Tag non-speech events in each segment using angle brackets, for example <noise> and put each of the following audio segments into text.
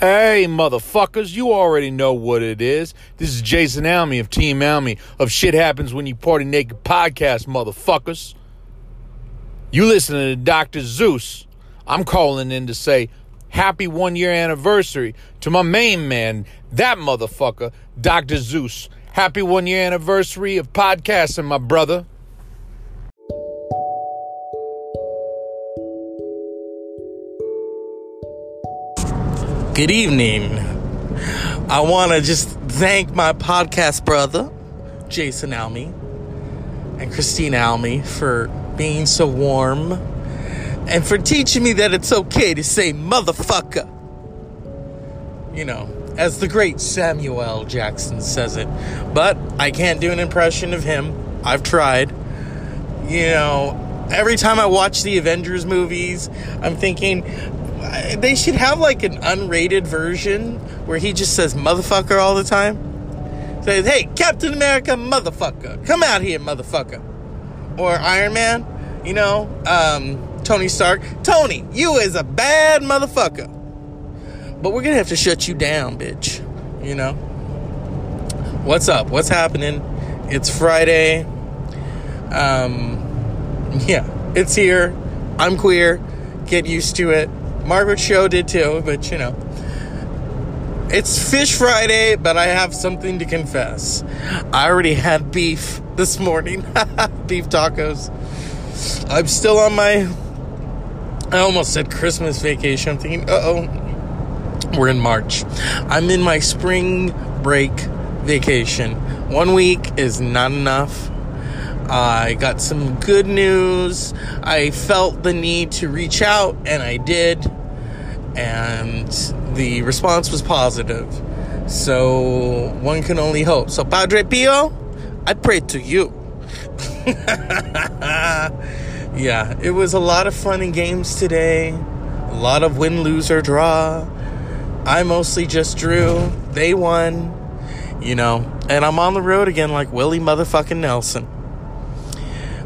Hey, motherfuckers, you already know what it is. This is Jason Almy of Team Almy of Shit Happens When You Party Naked podcast, motherfuckers. You listening to Dr. Zeus. I'm calling in to say happy one year anniversary to my main man, that motherfucker, Dr. Zeus. Happy one year anniversary of podcasting, my brother. Good evening. I want to just thank my podcast brother, Jason Almy, and Christine Almy for being so warm and for teaching me that it's okay to say motherfucker. You know, as the great Samuel Jackson says it. But I can't do an impression of him. I've tried. You know, every time I watch the Avengers movies, I'm thinking, they should have like an unrated version where he just says motherfucker all the time. Says, hey, Captain America, motherfucker, come out here, motherfucker. Or Iron Man, you know, um, Tony Stark, Tony, you is a bad motherfucker. But we're gonna have to shut you down, bitch. You know? What's up? What's happening? It's Friday. Um, yeah, it's here. I'm queer. Get used to it. Margaret Cho did too, but you know. It's Fish Friday, but I have something to confess. I already had beef this morning. <laughs> beef tacos. I'm still on my. I almost said Christmas vacation. I'm thinking, uh oh. We're in March. I'm in my spring break vacation. One week is not enough. I got some good news. I felt the need to reach out, and I did. And the response was positive. So one can only hope. So, Padre Pio, I pray to you. <laughs> yeah, it was a lot of fun and games today. A lot of win, lose, or draw. I mostly just drew. They won. You know, and I'm on the road again like Willie motherfucking Nelson.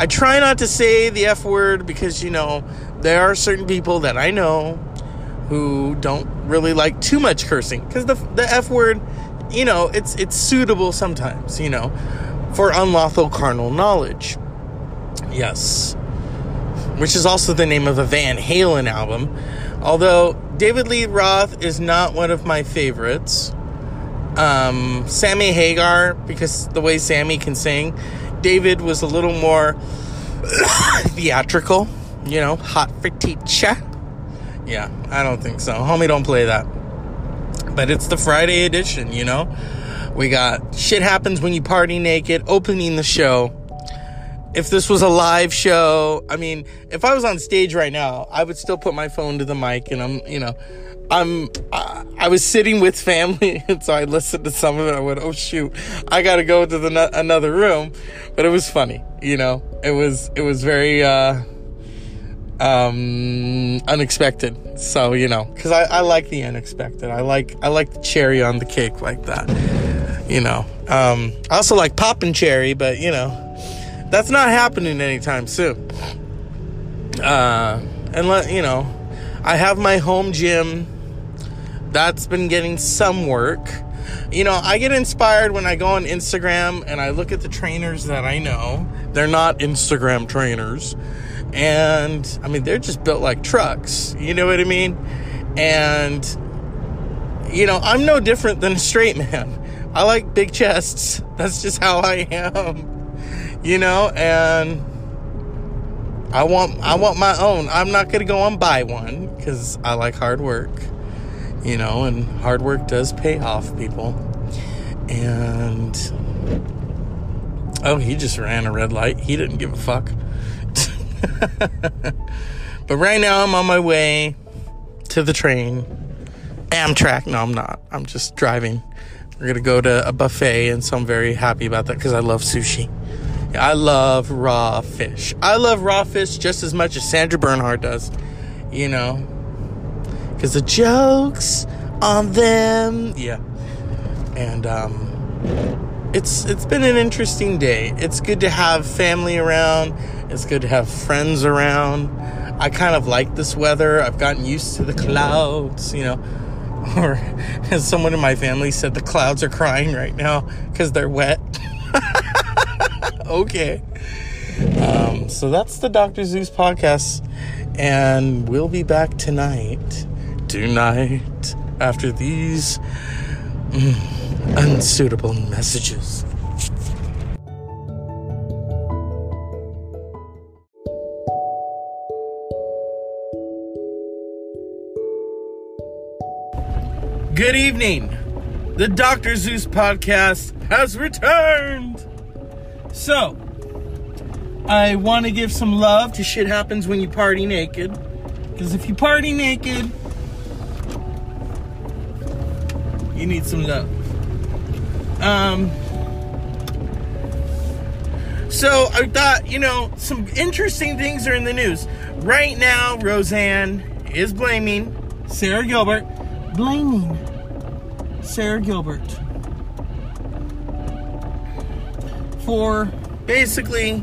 I try not to say the F word because, you know, there are certain people that I know who don't really like too much cursing because the, the F word, you know, it's, it's suitable sometimes, you know, for unlawful carnal knowledge. Yes. Which is also the name of a Van Halen album. Although David Lee Roth is not one of my favorites. Um, Sammy Hagar, because the way Sammy can sing, David was a little more <coughs> theatrical, you know, hot for teacher. Yeah, I don't think so. Homie, don't play that. But it's the Friday edition, you know? We got Shit Happens When You Party Naked opening the show. If this was a live show, I mean, if I was on stage right now, I would still put my phone to the mic and I'm, you know, I'm I, I, was sitting with family, <laughs> and so I listened to some of it. I went, "Oh shoot, I got to go to the another room," but it was funny. You know, it was it was very uh, um, unexpected. So you know, because I, I like the unexpected. I like I like the cherry on the cake like that. You know, um, I also like popping cherry, but you know, that's not happening anytime soon. Uh, and let you know, I have my home gym that's been getting some work. You know, I get inspired when I go on Instagram and I look at the trainers that I know. They're not Instagram trainers. And I mean, they're just built like trucks. You know what I mean? And, you know, I'm no different than a straight man. <laughs> I like big chests. <laughs> That's just how I am. You know, and I want I want my own. I'm not going to go and buy one cuz I like hard work you know, and hard work does pay off, people. And oh, he just ran a red light. He didn't give a fuck. <laughs> but right now, I'm on my way to the train. Amtrak. No, I'm not. I'm just driving. We're gonna go to a buffet, and so I'm very happy about that because I love sushi. I love raw fish. I love raw fish just as much as Sandra Bernhard does. You know, because the jokes on them. Yeah, and um, it's it's been an interesting day. It's good to have family around. It's good to have friends around. I kind of like this weather. I've gotten used to the clouds. You know, <laughs> Or as someone in my family said, the clouds are crying right now because they're wet. <laughs> okay. Um, so that's the Dr. Zeus podcast. And we'll be back tonight. Tonight. After these mm, unsuitable messages. Good evening. The Dr. Zeus podcast has returned. So, I want to give some love to shit happens when you party naked. Because if you party naked, you need some love. Um, so I thought, you know, some interesting things are in the news. Right now, Roseanne is blaming Sara Gilbert, blaming Sara Gilbert for basically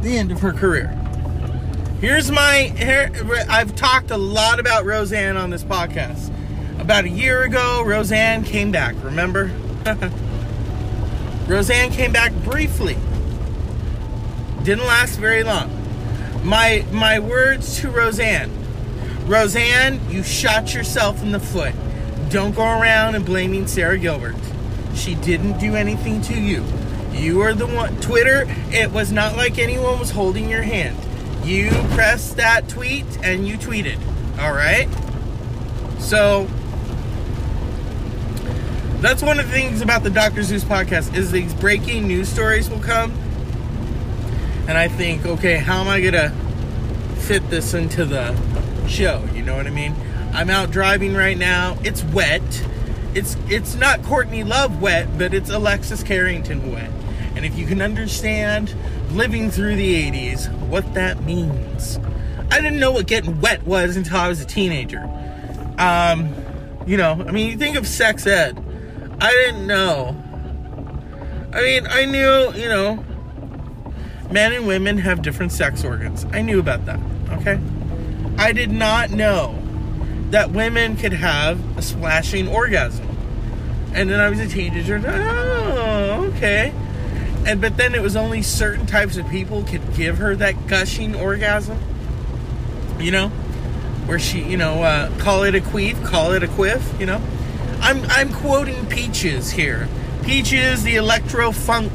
the end of her career. Here's my here, I've talked a lot about Roseanne on this podcast. About a year ago, Roseanne came back, remember? <laughs> Roseanne came back briefly. Didn't last very long. My my words to Roseanne. Roseanne, you shot yourself in the foot. Don't go around and blaming Sara Gilbert. She didn't do anything to you. You are the one. Twitter, it was not like anyone was holding your hand. You pressed that tweet and you tweeted. All right? So, that's one of the things about the Dr. Zeus podcast is these breaking news stories will come. And I think, okay, how am I going to fit this into the show? You know what I mean? I'm out driving right now. It's wet. It's it's not Courtney Love wet, but it's Alexis Carrington wet. And if you can understand living through the 80s, what that means. I didn't know what getting wet was until I was a teenager. Um, you know, I mean, you think of sex ed. I didn't know. I mean, I knew, you know, men and women have different sex organs. I knew about that, okay? I did not know that women could have a splashing orgasm. And then I was a teenager. Oh, okay. And but then it was only certain types of people could give her that gushing orgasm. You know, where she, you know, uh, call it a queef, call it a quiff. You know, I'm I'm quoting Peaches here. Peaches, the electro funk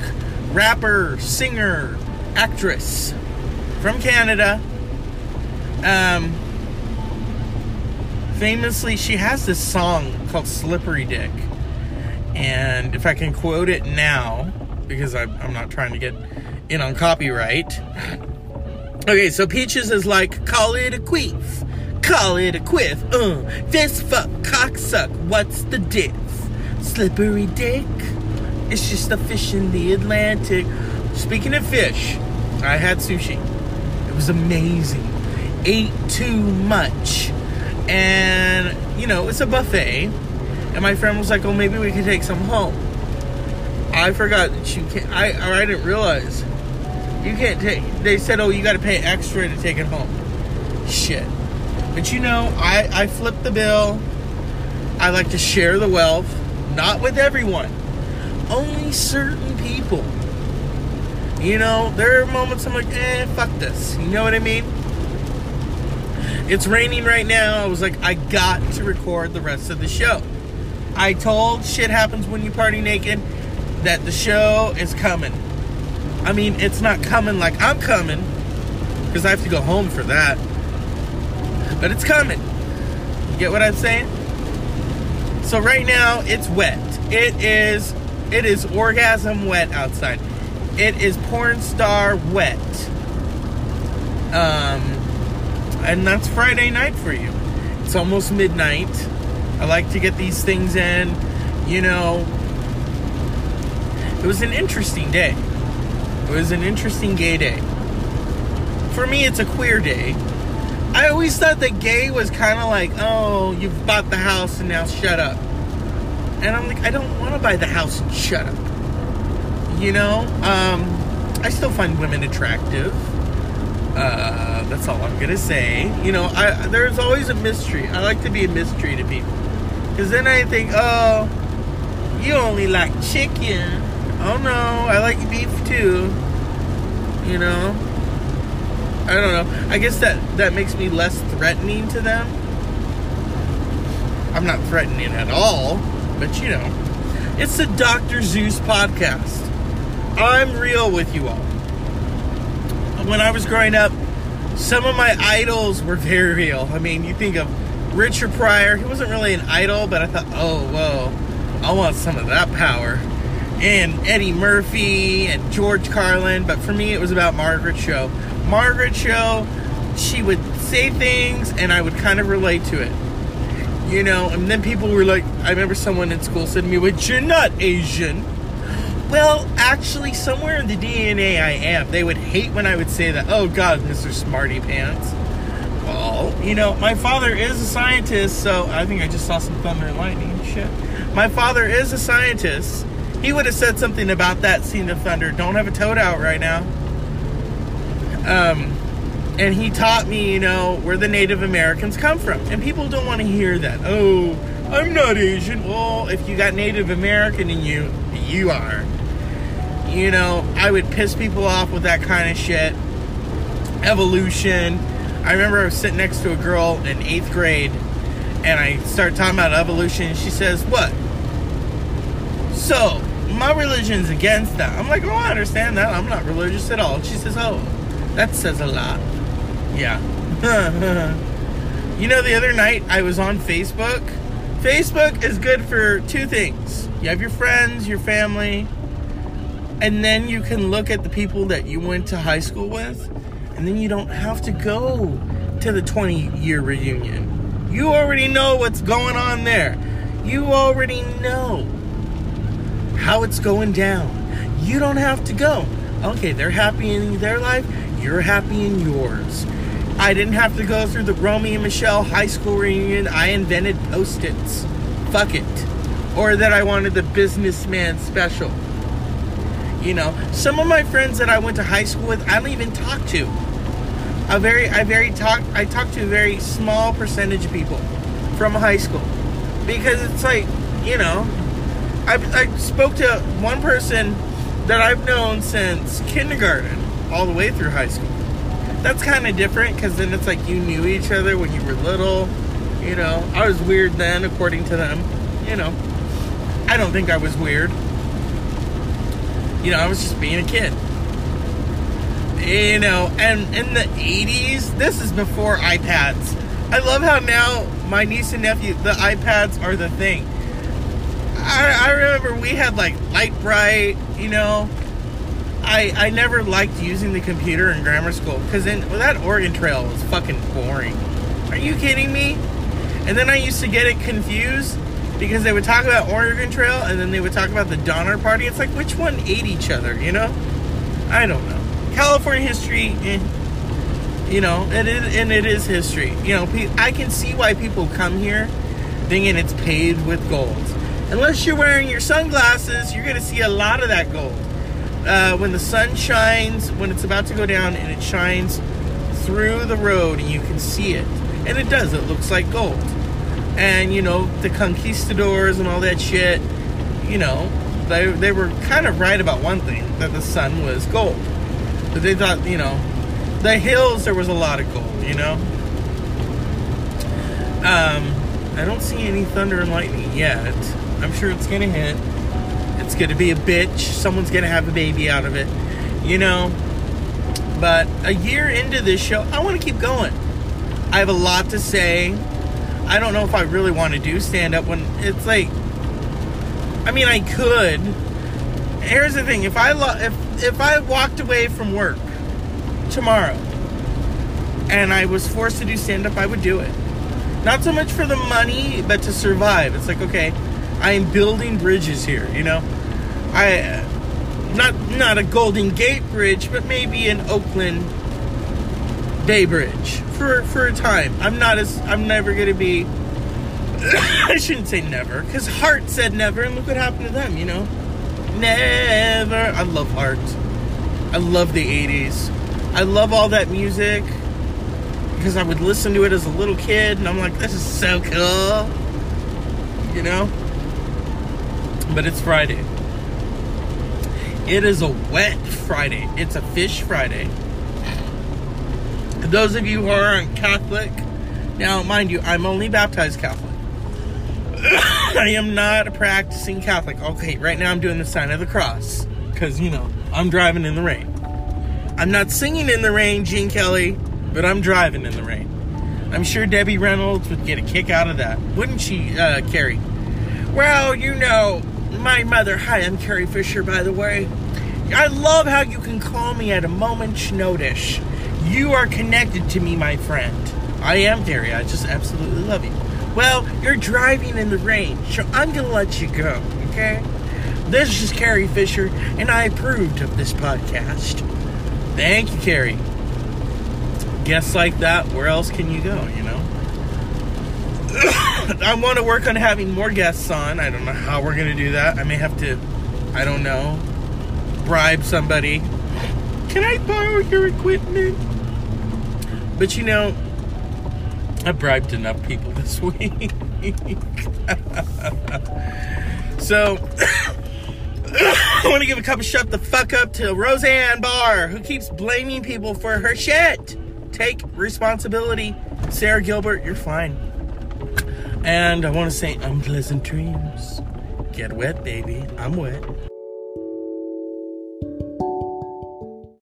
rapper, singer, actress from Canada. Um, famously, she has this song called Slippery Dick. And if I can quote it now, because I'm, I'm not trying to get in on copyright. <laughs> Okay, so Peaches is like, call it a queef, call it a quiff, uh, this fuck cocksuck, what's the diff? Slippery dick, it's just a fish in the Atlantic. Speaking of fish, I had sushi. It was amazing. Ate too much. And, you know, it's a buffet. And my friend was like, "Oh, maybe we could take some home." I forgot that you can't. I or I didn't realize you can't take. They said, "Oh, you got to pay extra to take it home." Shit. But you know, I I flip the bill. I like to share the wealth, not with everyone, only certain people. You know, there are moments I'm like, eh, fuck this. You know what I mean? It's raining right now. I was like, I got to record the rest of the show. I told Shit Happens When You Party Naked that the show is coming. I mean, it's not coming like I'm coming, because I have to go home for that. But it's coming. You get what I'm saying? So right now it's wet. It is it is orgasm wet outside. It is porn star wet. Um and that's Friday night for you. It's almost midnight. I like to get these things in. You know, it was an interesting day. It was an interesting gay day. For me, it's a queer day. I always thought that gay was kind of like, oh, you've bought the house and now shut up. And I'm like, I don't want to buy the house and shut up. You know, um, I still find women attractive. Uh, that's all I'm gonna say. You know, I, there's always a mystery. I like to be a mystery to people. Because then I think, oh, you only like chicken. Oh no, I like beef too. You know? I don't know. I guess that that makes me less threatening to them. I'm not threatening at all, but you know. It's the Dr. Zeus podcast. I'm real with you all. When I was growing up, some of my idols were very real. I mean, you think of Richard Pryor, he wasn't really an idol, but I thought, oh, whoa, I want some of that power. And Eddie Murphy and George Carlin, but for me, it was about Margaret Cho. Margaret Cho, she would say things and I would kind of relate to it. You know, and then people were like, I remember someone in school said to me, But you're not Asian. Well, actually, somewhere in the DNA I am. They would hate when I would say that, oh God, Mr. Smarty Pants. Well, you know, my father is a scientist, so I think I just saw some thunder and lightning. Shit. My father is a scientist. He would have said something about that scene of thunder. Don't have a toad out right now. Um, and he taught me, you know, where the Native Americans come from. And people don't want to hear that. Oh, I'm not Asian. Well, if you got Native American in you, you are. You know, I would piss people off with that kind of shit. Evolution. I remember I was sitting next to a girl in eighth grade, and I start talking about evolution. And she says, "What? So my religion's against that." I'm like, "Oh, I understand that. I'm not religious at all." She says, "Oh, that says a lot." Yeah. <laughs> you know, the other night I was on Facebook. Facebook is good for two things. You have your friends, your family, and then you can look at the people that you went to high school with, and then you don't have to go to the 20 year reunion. You already know what's going on there. You already know how it's going down. You don't have to go. Okay, they're happy in their life, you're happy in yours. I didn't have to go through the Romy and Michelle high school reunion. I invented post its. Fuck it. Or that I wanted the businessman special. You know, some of my friends that I went to high school with, I don't even talk to. A very, I very talk, I talk to a very small percentage of people from high school because it's like, you know, I, I spoke to one person that I've known since kindergarten all the way through high school. That's kind of different because then it's like you knew each other when you were little. You know, I was weird then, according to them. You know, I don't think I was weird. You know, I was just being a kid. You know, and in the 80s, this is before iPads. I love how now my niece and nephew, the iPads are the thing. I, I remember we had like Lite-Brite, you know. I, I never liked using the computer in grammar school because then well, that Oregon Trail was fucking boring. Are you kidding me? And then I used to get it confused because they would talk about Oregon Trail and then they would talk about the Donner Party. It's like which one ate each other, you know? I don't know. California history, eh, you know, and it is history. You know, I can see why people come here thinking it's paved with gold. Unless you're wearing your sunglasses, you're to see a lot of that gold. Uh, when the sun shines, when it's about to go down, and it shines through the road, and you can see it, and it does. It looks like gold. And you know the conquistadors and all that shit. You know, they they were kind of right about one thing that the sun was gold. But they thought, you know, the hills there was a lot of gold. You know. Um, I don't see any thunder and lightning yet. I'm sure it's gonna hit. It's gonna be a bitch. Someone's gonna have a baby out of it, you know. But a year into this show, I want to keep going. I have a lot to say. I don't know if I really want to do stand up when it's like. I mean, I could. Here's the thing: if I lo- if if I walked away from work tomorrow and I was forced to do stand up, I would do it. Not so much for the money, but to survive. It's like, okay, I am building bridges here, you know? I not not a Golden Gate Bridge, but maybe an Oakland Bay Bridge for for a time. I'm not as I'm never to be <coughs> I shouldn't say never cuz Heart said never and look what happened to them, you know? Never. I love Heart. I love the 80s. I love all that music because I would listen to it as a little kid and I'm like, this is so cool. you know? But it's Friday. It is a wet Friday. It's a fish Friday. Those of you who aren't Catholic, now mind you, I'm only baptized Catholic. <coughs> I am not a practicing Catholic. Okay, right now I'm doing the sign of the cross because, you know, I'm driving in the rain. I'm not singing in the rain, Gene Kelly, but I'm driving in the rain. I'm sure Debbie Reynolds would get a kick out of that. Wouldn't she, uh, Carrie? Well, you know, my mother. Hi, I'm Carrie Fisher, by the way. I love how you can call me at a moment's notice. You are connected to me, my friend. I am, Carrie. I just absolutely love you. Well, you're driving in the rain, so I'm gonna let you go, okay? This is Carrie Fisher, and I approved of this podcast. Thank you, Carrie. Guests like that, where else can you go, you know? <coughs> I want to work on having more guests on. I don't know how we're going to do that. I may have to, I don't know, bribe somebody. Can I borrow your equipment? But you know, I bribed enough people <laughs> this week. <laughs> so, <coughs> I want to give a cup of shut the fuck up to Roseanne Barr, who keeps blaming people for her shit. Take responsibility. Sara Gilbert, you're fine. And I want to say unpleasant dreams. Get wet, baby. I'm wet.